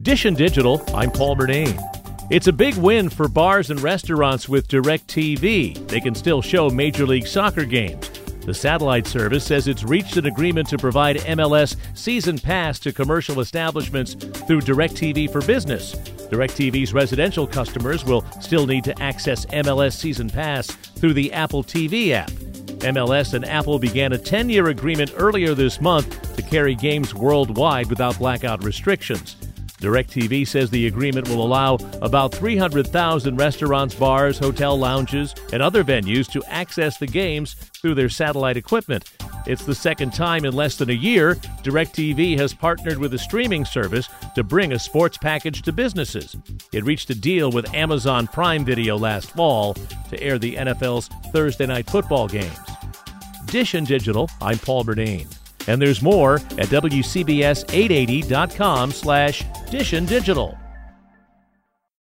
Dish and Digital, I'm Paul Bernane. It's a big win for bars and restaurants with DirecTV. They can still show Major League Soccer games. The satellite service says it's reached an agreement to provide MLS season pass to commercial establishments through DirecTV for Business. DirecTV's residential customers will still need to access MLS season pass through the Apple TV app. MLS and Apple began a 10 year agreement earlier this month to carry games worldwide without blackout restrictions. DirecTV says the agreement will allow about 300,000 restaurants, bars, hotel lounges, and other venues to access the games through their satellite equipment. It's the second time in less than a year DirecTV has partnered with a streaming service to bring a sports package to businesses. It reached a deal with Amazon Prime Video last fall to air the NFL's Thursday night football games. Dish and Digital, I'm Paul Bernane. And there's more at WCBS880.com slash Dish Digital.